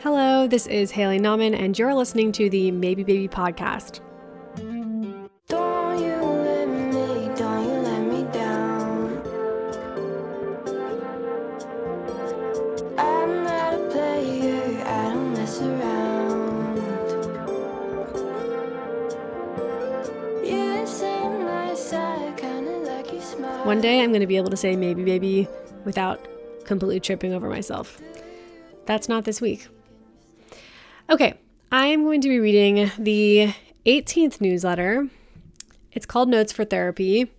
Hello, this is Haley Nahman, and you're listening to the Maybe Baby podcast. Don't you let me, don't you let me down. I'm not a player, I don't mess around. You seem nice, I kinda like your smile. One day I'm going to be able to say Maybe Baby without completely tripping over myself. That's not this week. Okay, I am going to be reading the 18th newsletter. It's called Notes for Therapy.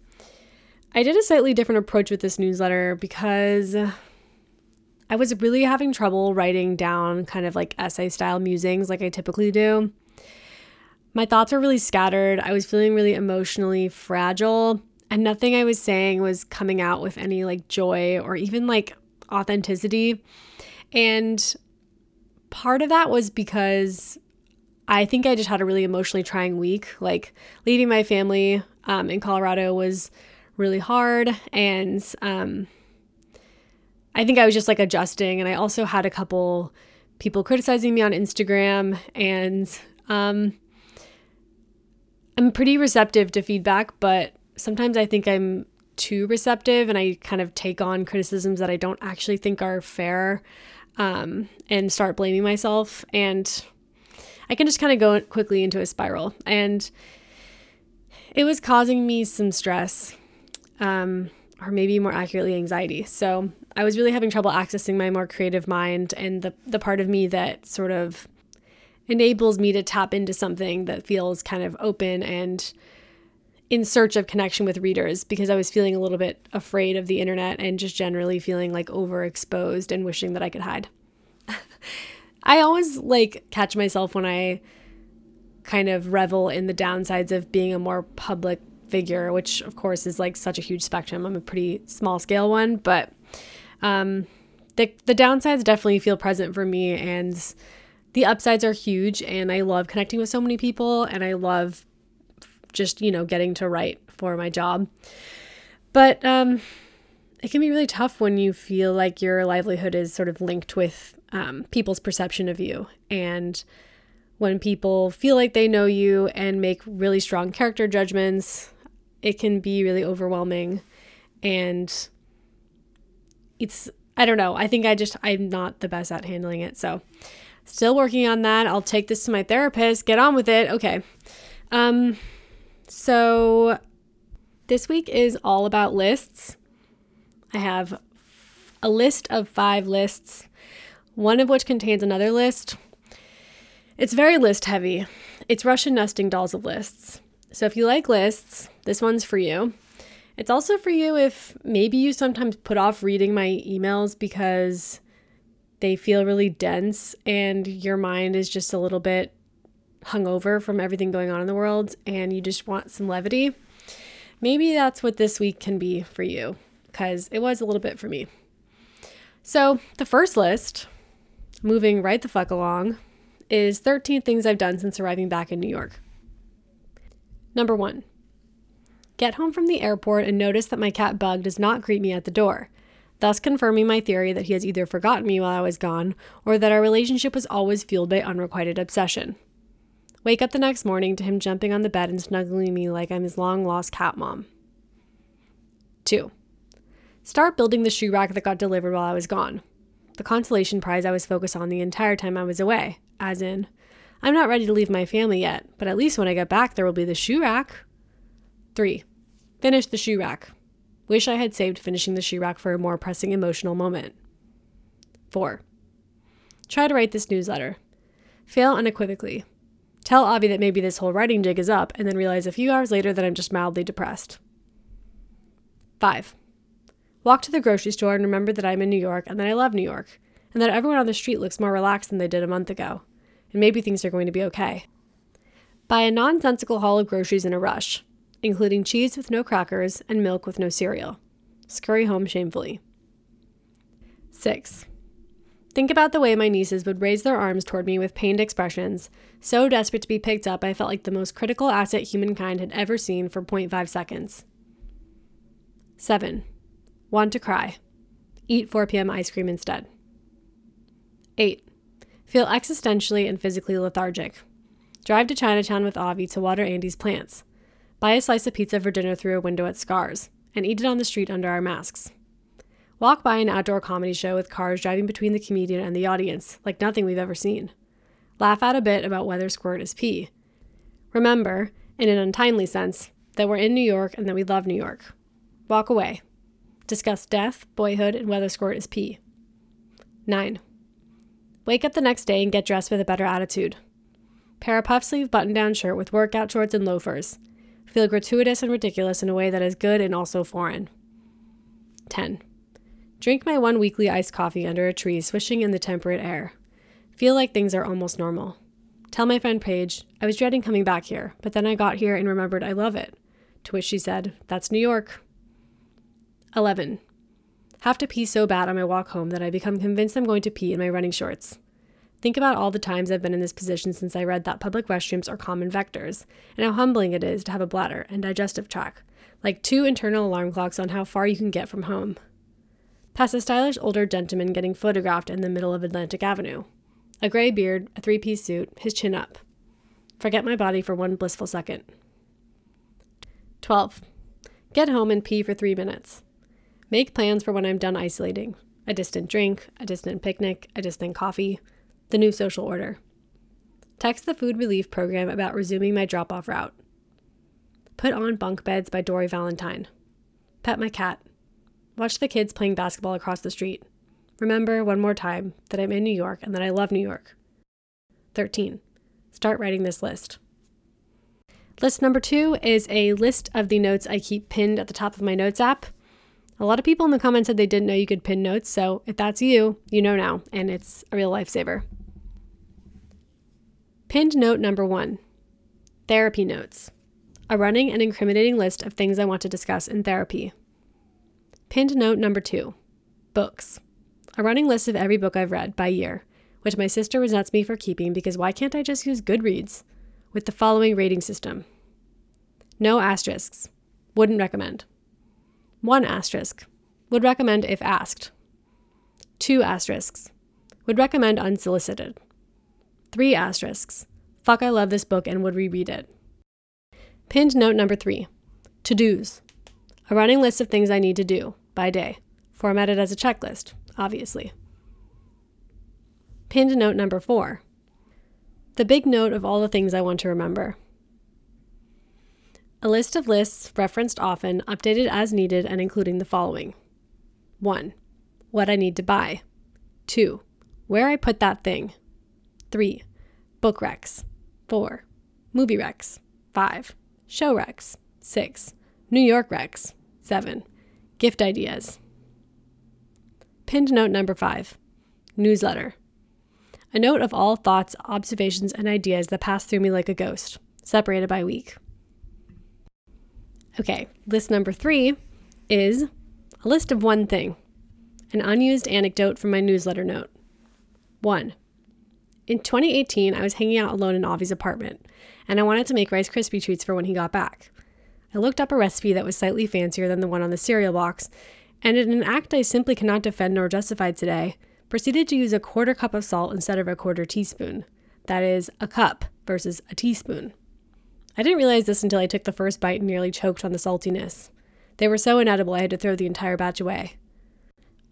I did a slightly different approach with this newsletter because I was really having trouble writing down kind of like essay style musings like I typically do. My thoughts were really scattered. I was feeling really emotionally fragile, and nothing I was saying was coming out with any like joy or even like authenticity. And part of that was because I think I just had a really emotionally trying week. Like leaving my family um, in Colorado was really hard, and um, I think I was just like adjusting. And I also had a couple people criticizing me on Instagram, and um, I'm pretty receptive to feedback, but sometimes I think I'm too receptive and I kind of take on criticisms that I don't actually think are fair um, and start blaming myself. And I can just kind of go quickly into a spiral. And it was causing me some stress, um, or maybe more accurately, anxiety. So I was really having trouble accessing my more creative mind and the, the part of me that sort of enables me to tap into something that feels kind of open and in search of connection with readers because I was feeling a little bit afraid of the internet and just generally feeling like overexposed and wishing that I could hide. I always like catch myself when I kind of revel in the downsides of being a more public figure, which of course is like such a huge spectrum. I'm a pretty small scale one, but um, the the downsides definitely feel present for me, and the upsides are huge. And I love connecting with so many people, and I love just you know getting to write for my job. But um, it can be really tough when you feel like your livelihood is sort of linked with um, people's perception of you. And when people feel like they know you and make really strong character judgments, it can be really overwhelming. And it's, I don't know, I think I just, I'm not the best at handling it. So, still working on that. I'll take this to my therapist, get on with it. Okay. Um, so, this week is all about lists. I have a list of five lists one of which contains another list. It's very list heavy. It's Russian nesting dolls of lists. So if you like lists, this one's for you. It's also for you if maybe you sometimes put off reading my emails because they feel really dense and your mind is just a little bit hungover from everything going on in the world and you just want some levity. Maybe that's what this week can be for you because it was a little bit for me. So, the first list moving right the fuck along, is 13 things I've done since arriving back in New York. Number one, get home from the airport and notice that my cat Bug does not greet me at the door, thus confirming my theory that he has either forgotten me while I was gone or that our relationship was always fueled by unrequited obsession. Wake up the next morning to him jumping on the bed and snuggling me like I'm his long lost cat mom. 2. Start building the shoe rack that got delivered while I was gone the consolation prize I was focused on the entire time I was away, as in, I'm not ready to leave my family yet, but at least when I get back, there will be the shoe rack. 3. Finish the shoe rack. Wish I had saved finishing the shoe rack for a more pressing emotional moment. 4. Try to write this newsletter. Fail unequivocally. Tell Avi that maybe this whole writing jig is up, and then realize a few hours later that I'm just mildly depressed. 5. Walk to the grocery store and remember that I'm in New York and that I love New York, and that everyone on the street looks more relaxed than they did a month ago, and maybe things are going to be okay. Buy a nonsensical haul of groceries in a rush, including cheese with no crackers and milk with no cereal. Scurry home shamefully. 6. Think about the way my nieces would raise their arms toward me with pained expressions, so desperate to be picked up I felt like the most critical asset humankind had ever seen for 0.5 seconds. 7. Want to cry. Eat 4 p.m. ice cream instead. 8. Feel existentially and physically lethargic. Drive to Chinatown with Avi to water Andy's plants. Buy a slice of pizza for dinner through a window at Scarr's, and eat it on the street under our masks. Walk by an outdoor comedy show with cars driving between the comedian and the audience, like nothing we've ever seen. Laugh out a bit about whether squirt is pee. Remember, in an untimely sense, that we're in New York and that we love New York. Walk away. Discuss death, boyhood, and whether squirt is pee. 9. Wake up the next day and get dressed with a better attitude. Pair a puff sleeve button down shirt with workout shorts and loafers. Feel gratuitous and ridiculous in a way that is good and also foreign. 10. Drink my one weekly iced coffee under a tree swishing in the temperate air. Feel like things are almost normal. Tell my friend Paige, I was dreading coming back here, but then I got here and remembered I love it. To which she said, That's New York. 11. Have to pee so bad on my walk home that I become convinced I'm going to pee in my running shorts. Think about all the times I've been in this position since I read that public restrooms are common vectors, and how humbling it is to have a bladder and digestive tract, like two internal alarm clocks on how far you can get from home. Past a stylish older gentleman getting photographed in the middle of Atlantic Avenue. A gray beard, a three piece suit, his chin up. Forget my body for one blissful second. 12. Get home and pee for three minutes. Make plans for when I'm done isolating a distant drink, a distant picnic, a distant coffee, the new social order. Text the food relief program about resuming my drop off route. Put on Bunk Beds by Dory Valentine. Pet my cat. Watch the kids playing basketball across the street. Remember one more time that I'm in New York and that I love New York. 13. Start writing this list. List number two is a list of the notes I keep pinned at the top of my notes app. A lot of people in the comments said they didn't know you could pin notes, so if that's you, you know now, and it's a real lifesaver. Pinned note number one Therapy notes. A running and incriminating list of things I want to discuss in therapy. Pinned note number two Books. A running list of every book I've read by year, which my sister resents me for keeping because why can't I just use Goodreads? With the following rating system No asterisks. Wouldn't recommend. One asterisk. Would recommend if asked. Two asterisks. Would recommend unsolicited. Three asterisks. Fuck, I love this book and would reread it. Pinned note number three To dos. A running list of things I need to do by day, formatted as a checklist, obviously. Pinned note number four The big note of all the things I want to remember. A list of lists referenced often, updated as needed, and including the following 1. What I need to buy. 2. Where I put that thing. 3. Book recs. 4. Movie recs. 5. Show recs. 6. New York recs. 7. Gift ideas. Pinned note number 5. Newsletter. A note of all thoughts, observations, and ideas that pass through me like a ghost, separated by week. Okay, list number three is a list of one thing an unused anecdote from my newsletter note. One, in 2018, I was hanging out alone in Avi's apartment, and I wanted to make Rice Krispie treats for when he got back. I looked up a recipe that was slightly fancier than the one on the cereal box, and in an act I simply cannot defend nor justify today, proceeded to use a quarter cup of salt instead of a quarter teaspoon. That is, a cup versus a teaspoon. I didn't realize this until I took the first bite and nearly choked on the saltiness. They were so inedible I had to throw the entire batch away.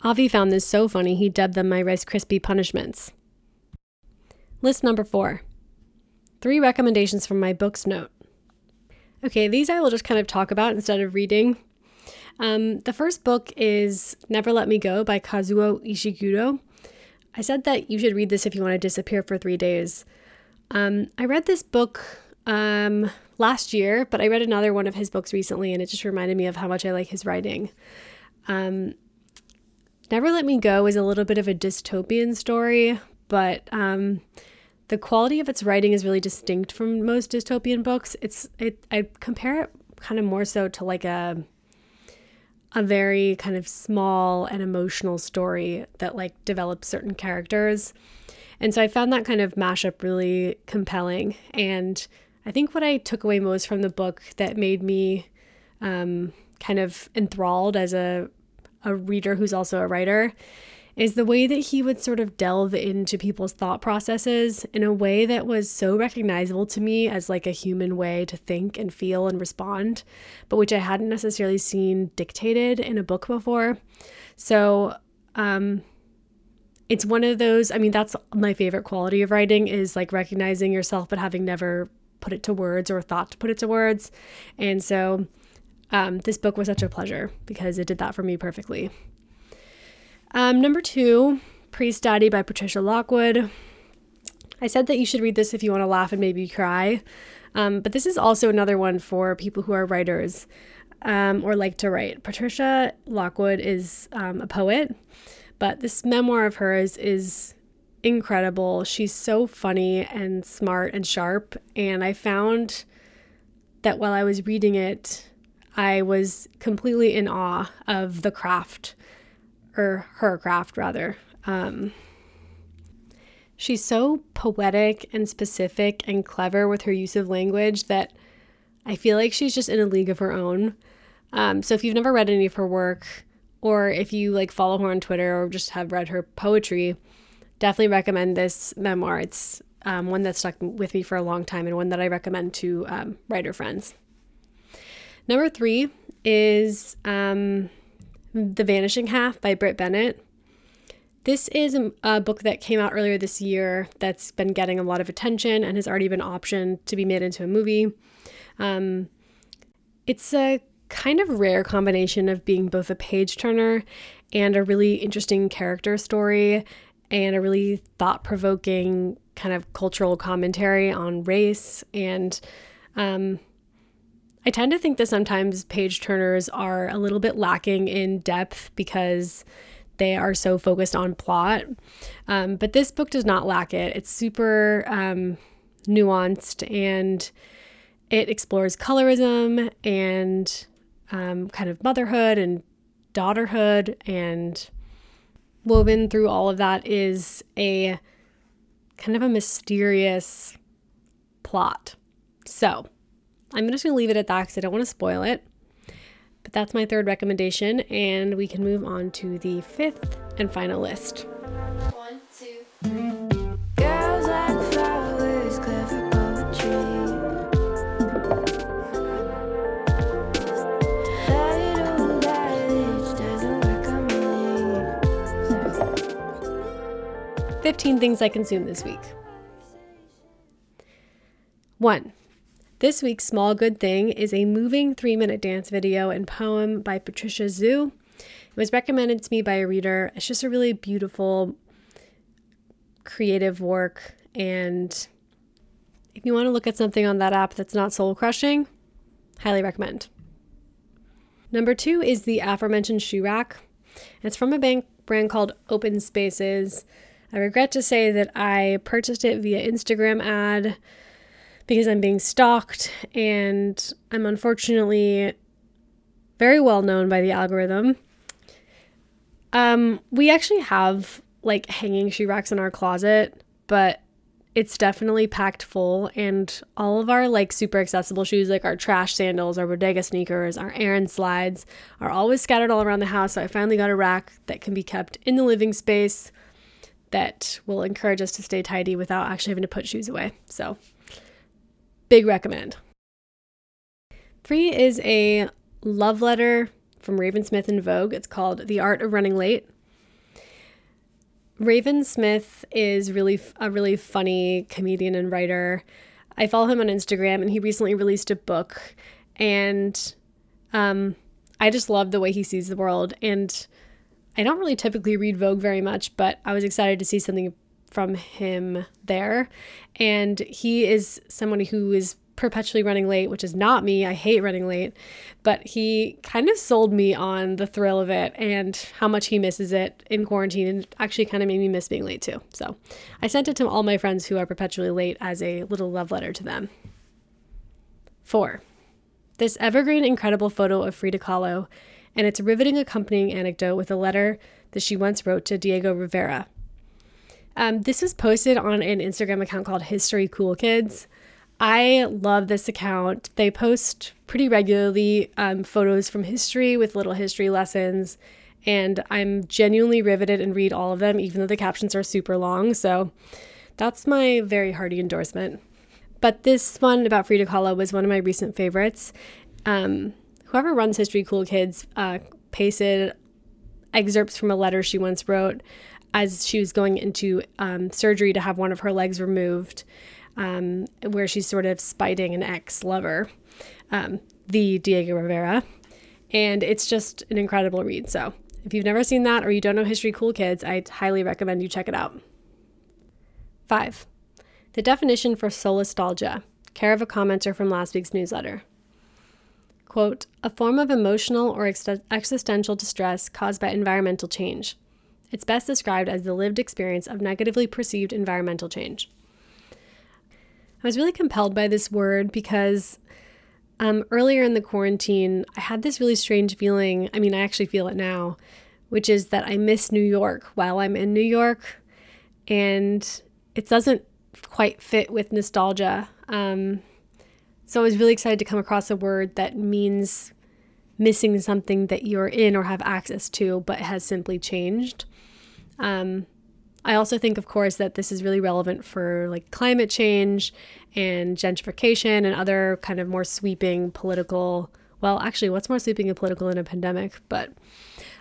Avi found this so funny he dubbed them my Rice Krispie punishments. List number four three recommendations from my books note. Okay, these I will just kind of talk about instead of reading. Um, the first book is Never Let Me Go by Kazuo Ishiguro. I said that you should read this if you want to disappear for three days. Um, I read this book um, last year, but I read another one of his books recently, and it just reminded me of how much I like his writing. Um, Never Let Me Go is a little bit of a dystopian story, but um, the quality of its writing is really distinct from most dystopian books. It's it I compare it kind of more so to like a a very kind of small and emotional story that like develops certain characters. And so I found that kind of mashup really compelling and I think what I took away most from the book that made me um, kind of enthralled as a, a reader who's also a writer is the way that he would sort of delve into people's thought processes in a way that was so recognizable to me as like a human way to think and feel and respond, but which I hadn't necessarily seen dictated in a book before. So, um, it's one of those, I mean, that's my favorite quality of writing is like recognizing yourself, but having never put it to words or thought to put it to words. And so, um, this book was such a pleasure because it did that for me perfectly. Um, number two, Priestdaddy by Patricia Lockwood. I said that you should read this if you want to laugh and maybe cry. Um, but this is also another one for people who are writers um, or like to write. Patricia Lockwood is um, a poet, but this memoir of hers is incredible. She's so funny and smart and sharp. And I found that while I was reading it, I was completely in awe of the craft or her craft rather. Um, she's so poetic and specific and clever with her use of language that I feel like she's just in a league of her own. Um, so if you've never read any of her work, or if you like follow her on Twitter or just have read her poetry, definitely recommend this memoir. It's um, one that's stuck with me for a long time and one that I recommend to um, writer friends. Number three is um, the Vanishing Half by Brit Bennett. This is a, book that came out earlier this year that's been getting a lot of attention and has already been optioned to be made into a movie. Um, it's a kind of rare combination of being both a page turner and a really interesting character story and a really thought provoking kind of cultural commentary on race and um, I tend to think that sometimes page turners are a little bit lacking in depth because they are so focused on plot. Um, but this book does not lack it. It's super um, nuanced and it explores colorism and um, kind of motherhood and daughterhood. And woven through all of that is a kind of a mysterious plot. So, I'm just going to leave it at that because I don't want to spoil it. But that's my third recommendation, and we can move on to the fifth and final list. One, two, three. Girls like flowers, clever poetry. Fifteen things I consumed this week. One, this week's Small Good Thing is a moving three minute dance video and poem by Patricia Zhu. It was recommended to me by a reader. It's just a really beautiful, creative work. And if you want to look at something on that app that's not soul crushing, highly recommend. Number two is the aforementioned shoe rack. It's from a bank brand called Open Spaces. I regret to say that I purchased it via Instagram ad because I'm being stalked and I'm unfortunately very well known by the algorithm. Um, we actually have like hanging shoe racks in our closet, but it's definitely packed full and all of our like super accessible shoes like our trash sandals our bodega sneakers our errand slides are always scattered all around the house so i finally got a rack that can be kept in the living space that will encourage us to stay tidy without actually having to put shoes away so Big recommend. Three is a love letter from Raven Smith in Vogue. It's called The Art of Running Late. Raven Smith is really a really funny comedian and writer. I follow him on Instagram, and he recently released a book, and um, I just love the way he sees the world. And I don't really typically read Vogue very much, but I was excited to see something from him there. And he is someone who is perpetually running late, which is not me. I hate running late. But he kind of sold me on the thrill of it and how much he misses it in quarantine and actually kind of made me miss being late too. So I sent it to all my friends who are perpetually late as a little love letter to them. Four, this evergreen, incredible photo of Frida Kahlo and its riveting accompanying anecdote with a letter that she once wrote to Diego Rivera, um, this was posted on an Instagram account called History Cool Kids. I love this account. They post pretty regularly um, photos from history with little history lessons, And I'm genuinely riveted and read all of them, even though the captions are super long. So that's my very hearty endorsement. But this one about Frida Kahlo was one of my recent favorites. Um, whoever runs History Cool Kids uh, pasted excerpts from a letter she once wrote as she was going into um, surgery to have one of her legs removed, um, where she's sort of spiting an ex lover, um, the Diego Rivera. And it's just an incredible read. So if you've never seen that or you don't know History Cool Kids, I highly recommend you check it out. Five, the definition for solastalgia, care of a commenter from last week's newsletter. Quote, a form of emotional or ex- existential distress caused by environmental change. It's best described as the lived experience of negatively perceived environmental change. I was really compelled by this word because um, earlier in the quarantine, I had this really strange feeling. I mean, I actually feel it now, which is that I miss New York while I'm in New York. And it doesn't quite fit with nostalgia. Um, so I was really excited to come across a word that means missing something that you're in or have access to, but has simply changed. Um, I also think, of course, that this is really relevant for like climate change and gentrification and other kind of more sweeping political. Well, actually, what's more sweeping and political in a pandemic? But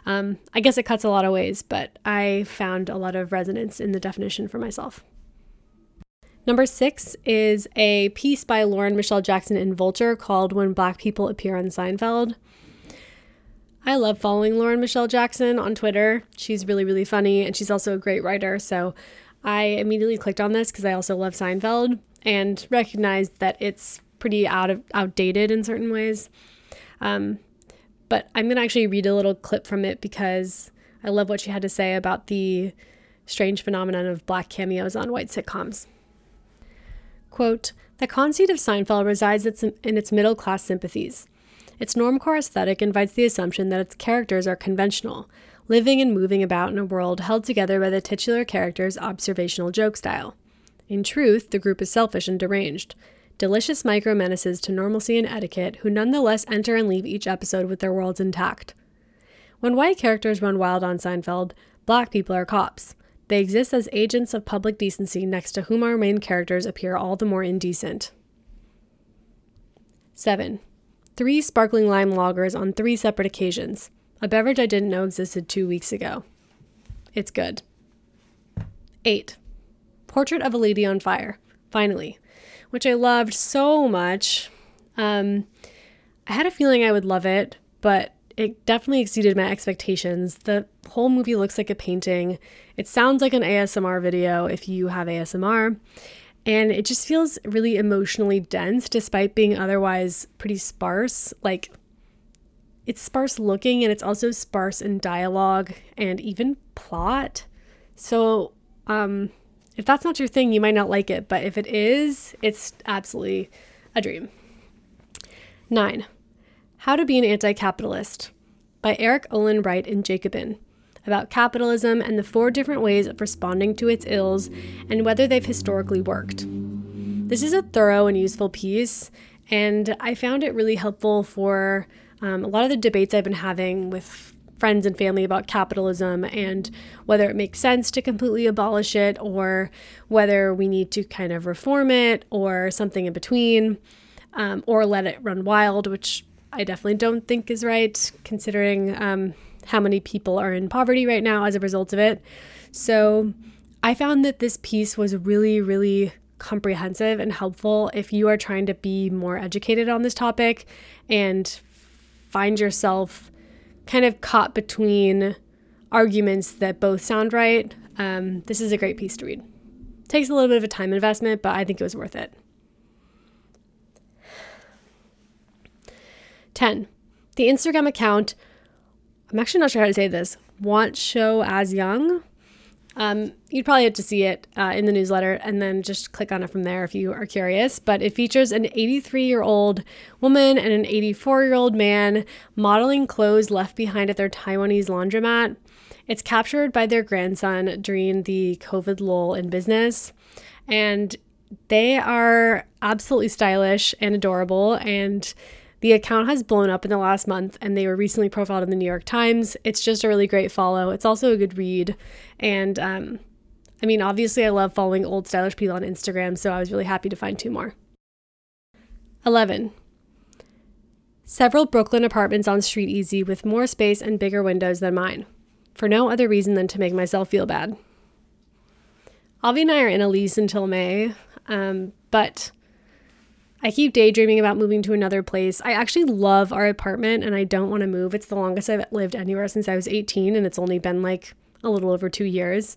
um, I guess it cuts a lot of ways, but I found a lot of resonance in the definition for myself. Number six is a piece by Lauren Michelle Jackson in Vulture called When Black People Appear on Seinfeld. I love following Lauren Michelle Jackson on Twitter. She's really, really funny and she's also a great writer. So I immediately clicked on this because I also love Seinfeld and recognized that it's pretty out of outdated in certain ways. Um, but I'm gonna actually read a little clip from it because I love what she had to say about the strange phenomenon of black cameos on white sitcoms. Quote, the conceit of Seinfeld resides in its middle class sympathies. Its normcore aesthetic invites the assumption that its characters are conventional, living and moving about in a world held together by the titular character's observational joke style. In truth, the group is selfish and deranged, delicious micro menaces to normalcy and etiquette who nonetheless enter and leave each episode with their worlds intact. When white characters run wild on Seinfeld, black people are cops. They exist as agents of public decency next to whom our main characters appear all the more indecent. 7 three sparkling lime lagers on three separate occasions, a beverage I didn't know existed two weeks ago. It's good. 8. Portrait of a Lady on Fire, finally, which I loved so much. Um, I had a feeling I would love it, but it definitely exceeded my expectations. The whole movie looks like a painting. It sounds like an ASMR video if you have ASMR. And it just feels really emotionally dense despite being otherwise pretty sparse. Like, it's sparse looking and it's also sparse in dialogue and even plot. So, um, if that's not your thing, you might not like it, but if it is, it's absolutely a dream. Nine, How to Be an Anti Capitalist by Erik Olin Wright in Jacobin about capitalism and the four different ways of responding to its ills and whether they've historically worked. This is a thorough and useful piece, and I found it really helpful for um, a lot of the debates I've been having with friends and family about capitalism and whether it makes sense to completely abolish it or whether we need to kind of reform it or something in between um, or let it run wild, which I definitely don't think is right considering um, how many people are in poverty right now as a result of it. So I found that this piece was really, really comprehensive and helpful if you are trying to be more educated on this topic and find yourself kind of caught between arguments that both sound right. Um, this is a great piece to read. Takes a little bit of a time investment, but I think it was worth it. 10. The Instagram account I'm actually not sure how to say this. Want show as young. Um, you'd probably have to see it uh, in the newsletter and then just click on it from there if you are curious. But it features an 83 year old woman and an 84 year old man modeling clothes left behind at their Taiwanese laundromat. It's captured by their grandson during the COVID lull in business. And they are absolutely stylish and adorable. And The account has blown up in the last month and they were recently profiled in the New York Times. It's just a really great follow. It's also a good read. And um, I mean, obviously, I love following old stylish people on Instagram, so I was really happy to find two more. 11. Several Brooklyn apartments on Street Easy with more space and bigger windows than mine, for no other reason than to make myself feel bad. Avi and I are in a lease until May, um, but I keep daydreaming about moving to another place. I actually love our apartment and I don't want to move. It's the longest I've lived anywhere since I was 18, and it's only been like a little over two years.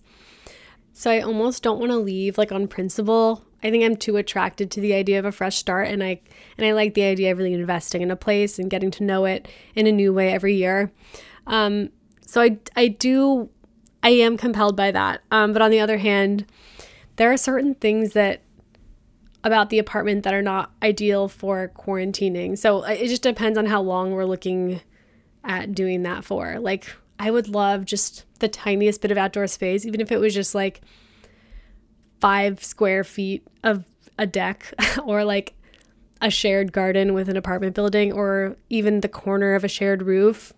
So I almost don't want to leave like on principle. I think I'm too attracted to the idea of a fresh start and I and I like the idea of really investing in a place and getting to know it in a new way every year. Um, so I I do I am compelled by that. Um, but on the other hand, there are certain things that about the apartment that are not ideal for quarantining. So uh, it just depends on how long we're looking at doing that for. Like I would love just the tiniest bit of outdoor space, even if it was just like five square feet of a deck or like a shared garden with an apartment building or even the corner of a shared roof.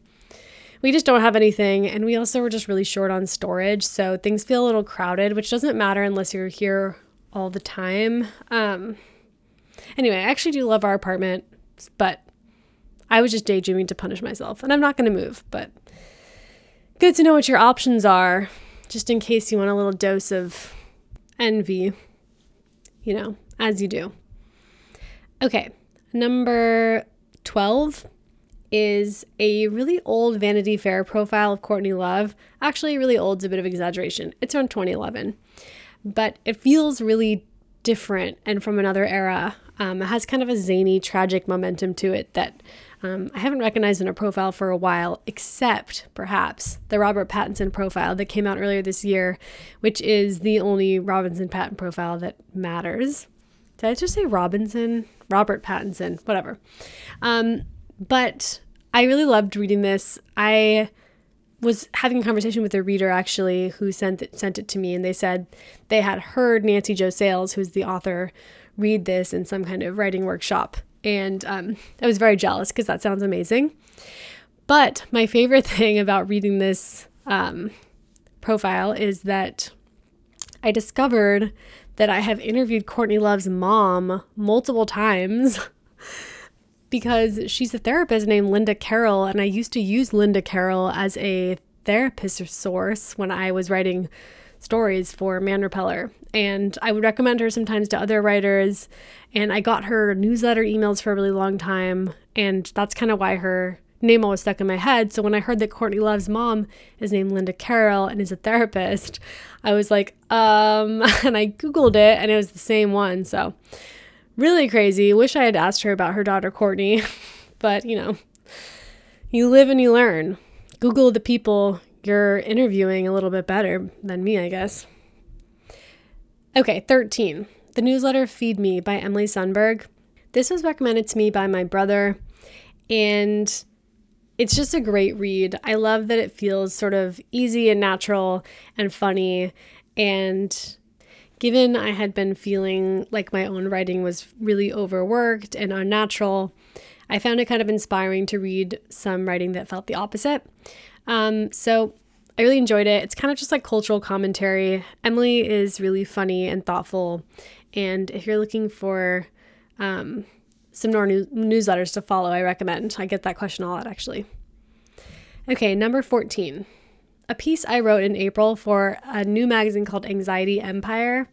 We just don't have anything. And we also were just really short on storage. So things feel a little crowded, which doesn't matter unless you're here all the time. Um, anyway, I actually do love our apartment, but I was just daydreaming to punish myself. And I'm not going to move, but good to know what your options are, just in case you want a little dose of envy, you know, as you do. Okay, number 12 is a really old Vanity Fair profile of Courtney Love. Actually, really old is a bit of exaggeration. It's from 2011, but it feels really different and from another era. Um, it has kind of a zany, tragic momentum to it that um, I haven't recognized in a profile for a while, except perhaps the Robert Pattinson profile that came out earlier this year, which is the only Robinson Patton profile that matters. Did I just say Robinson? Robert Pattinson, whatever. Um, but I really loved reading this. I was having a conversation with a reader actually who sent it, sent it to me, and they said they had heard Nancy Jo Sales, who's the author, read this in some kind of writing workshop and um, I was very jealous because that sounds amazing. But my favorite thing about reading this um, profile is that I discovered that I have interviewed Courtney Love's mom multiple times because she's a therapist named Linda Carroll, and I used to use Linda Carroll as a therapist source when I was writing stories for Man Repeller. And I would recommend her sometimes to other writers. And I got her newsletter emails for a really long time. And that's kind of why her name always stuck in my head. So when I heard that Courtney Love's mom is named Linda Carroll and is a therapist, I was like, um, and I Googled it and it was the same one. So really crazy. Wish I had asked her about her daughter Courtney, but you know, you live and you learn. Google the people you're interviewing a little bit better than me, I guess. Okay, 13. The newsletter Feed Me by Emily Sundberg. This was recommended to me by my brother, and it's just a great read. I love that it feels sort of easy and natural and funny. And given I had been feeling like my own writing was really overworked and unnatural, I found it kind of inspiring to read some writing that felt the opposite. Um, so I really enjoyed it. It's kind of just like cultural commentary. Emily is really funny and thoughtful. And if you're looking for um, some more new- newsletters to follow, I recommend. I get that question a lot actually. Okay, number 14. A piece I wrote in April for a new magazine called Anxiety Empire.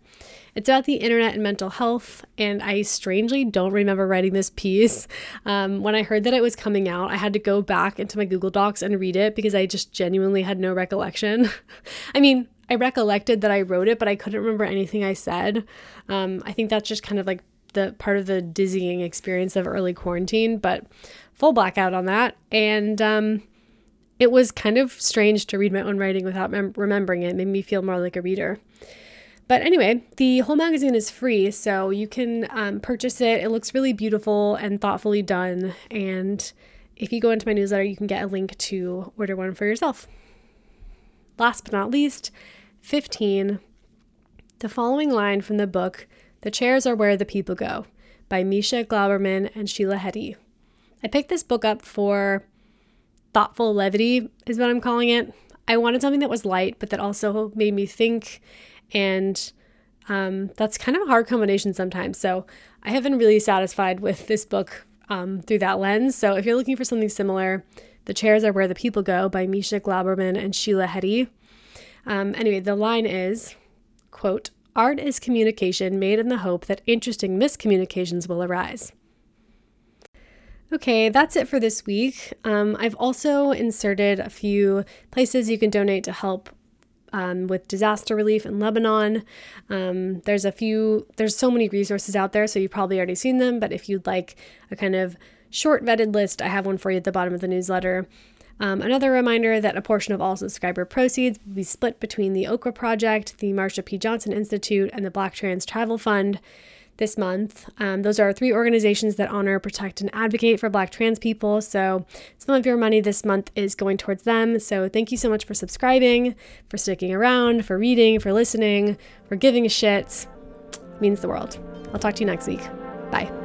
It's about the internet and mental health, and I strangely don't remember writing this piece. Um, when I heard that it was coming out, I had to go back into my Google Docs and read it because I just genuinely had no recollection. I mean, I recollected that I wrote it, but I couldn't remember anything I said. Um, I think that's just kind of like the part of the dizzying experience of early quarantine, but full blackout on that. And um, it was kind of strange to read my own writing without mem- remembering it. it. Made me feel more like a reader. But anyway, the whole magazine is free, so you can um, purchase it. It looks really beautiful and thoughtfully done. And if you go into my newsletter, you can get a link to order one for yourself. Last but not least, 15. The following line from the book, The Chairs Are Where the People Go, by Misha Glouberman and Sheila Heti. I picked this book up for thoughtful levity, is what I'm calling it. I wanted something that was light, but that also made me think. And um, that's kind of a hard combination sometimes. So I have been really satisfied with this book um, through that lens. So if you're looking for something similar, The Chairs Are Where the People Go by Misha Glouberman and Sheila Heti. Um, anyway, the line is, quote, Art is communication made in the hope that interesting miscommunications will arise. Okay, that's it for this week. Um, I've also inserted a few places you can donate to help um, with disaster relief in Lebanon. Um, there's a few, there's so many resources out there, so you've probably already seen them. But if you'd like a kind of short vetted list, I have one for you at the bottom of the newsletter. Um, another reminder that a portion of all subscriber proceeds will be split between the Okra Project, the Marsha P. Johnson Institute, and the Black Trans Travel Fund this month. Um, those are three organizations that honor, protect, and advocate for Black trans people. So some of your money this month is going towards them. So thank you so much for subscribing, for sticking around, for reading, for listening, for giving a shit. It means the world. I'll talk to you next week. Bye.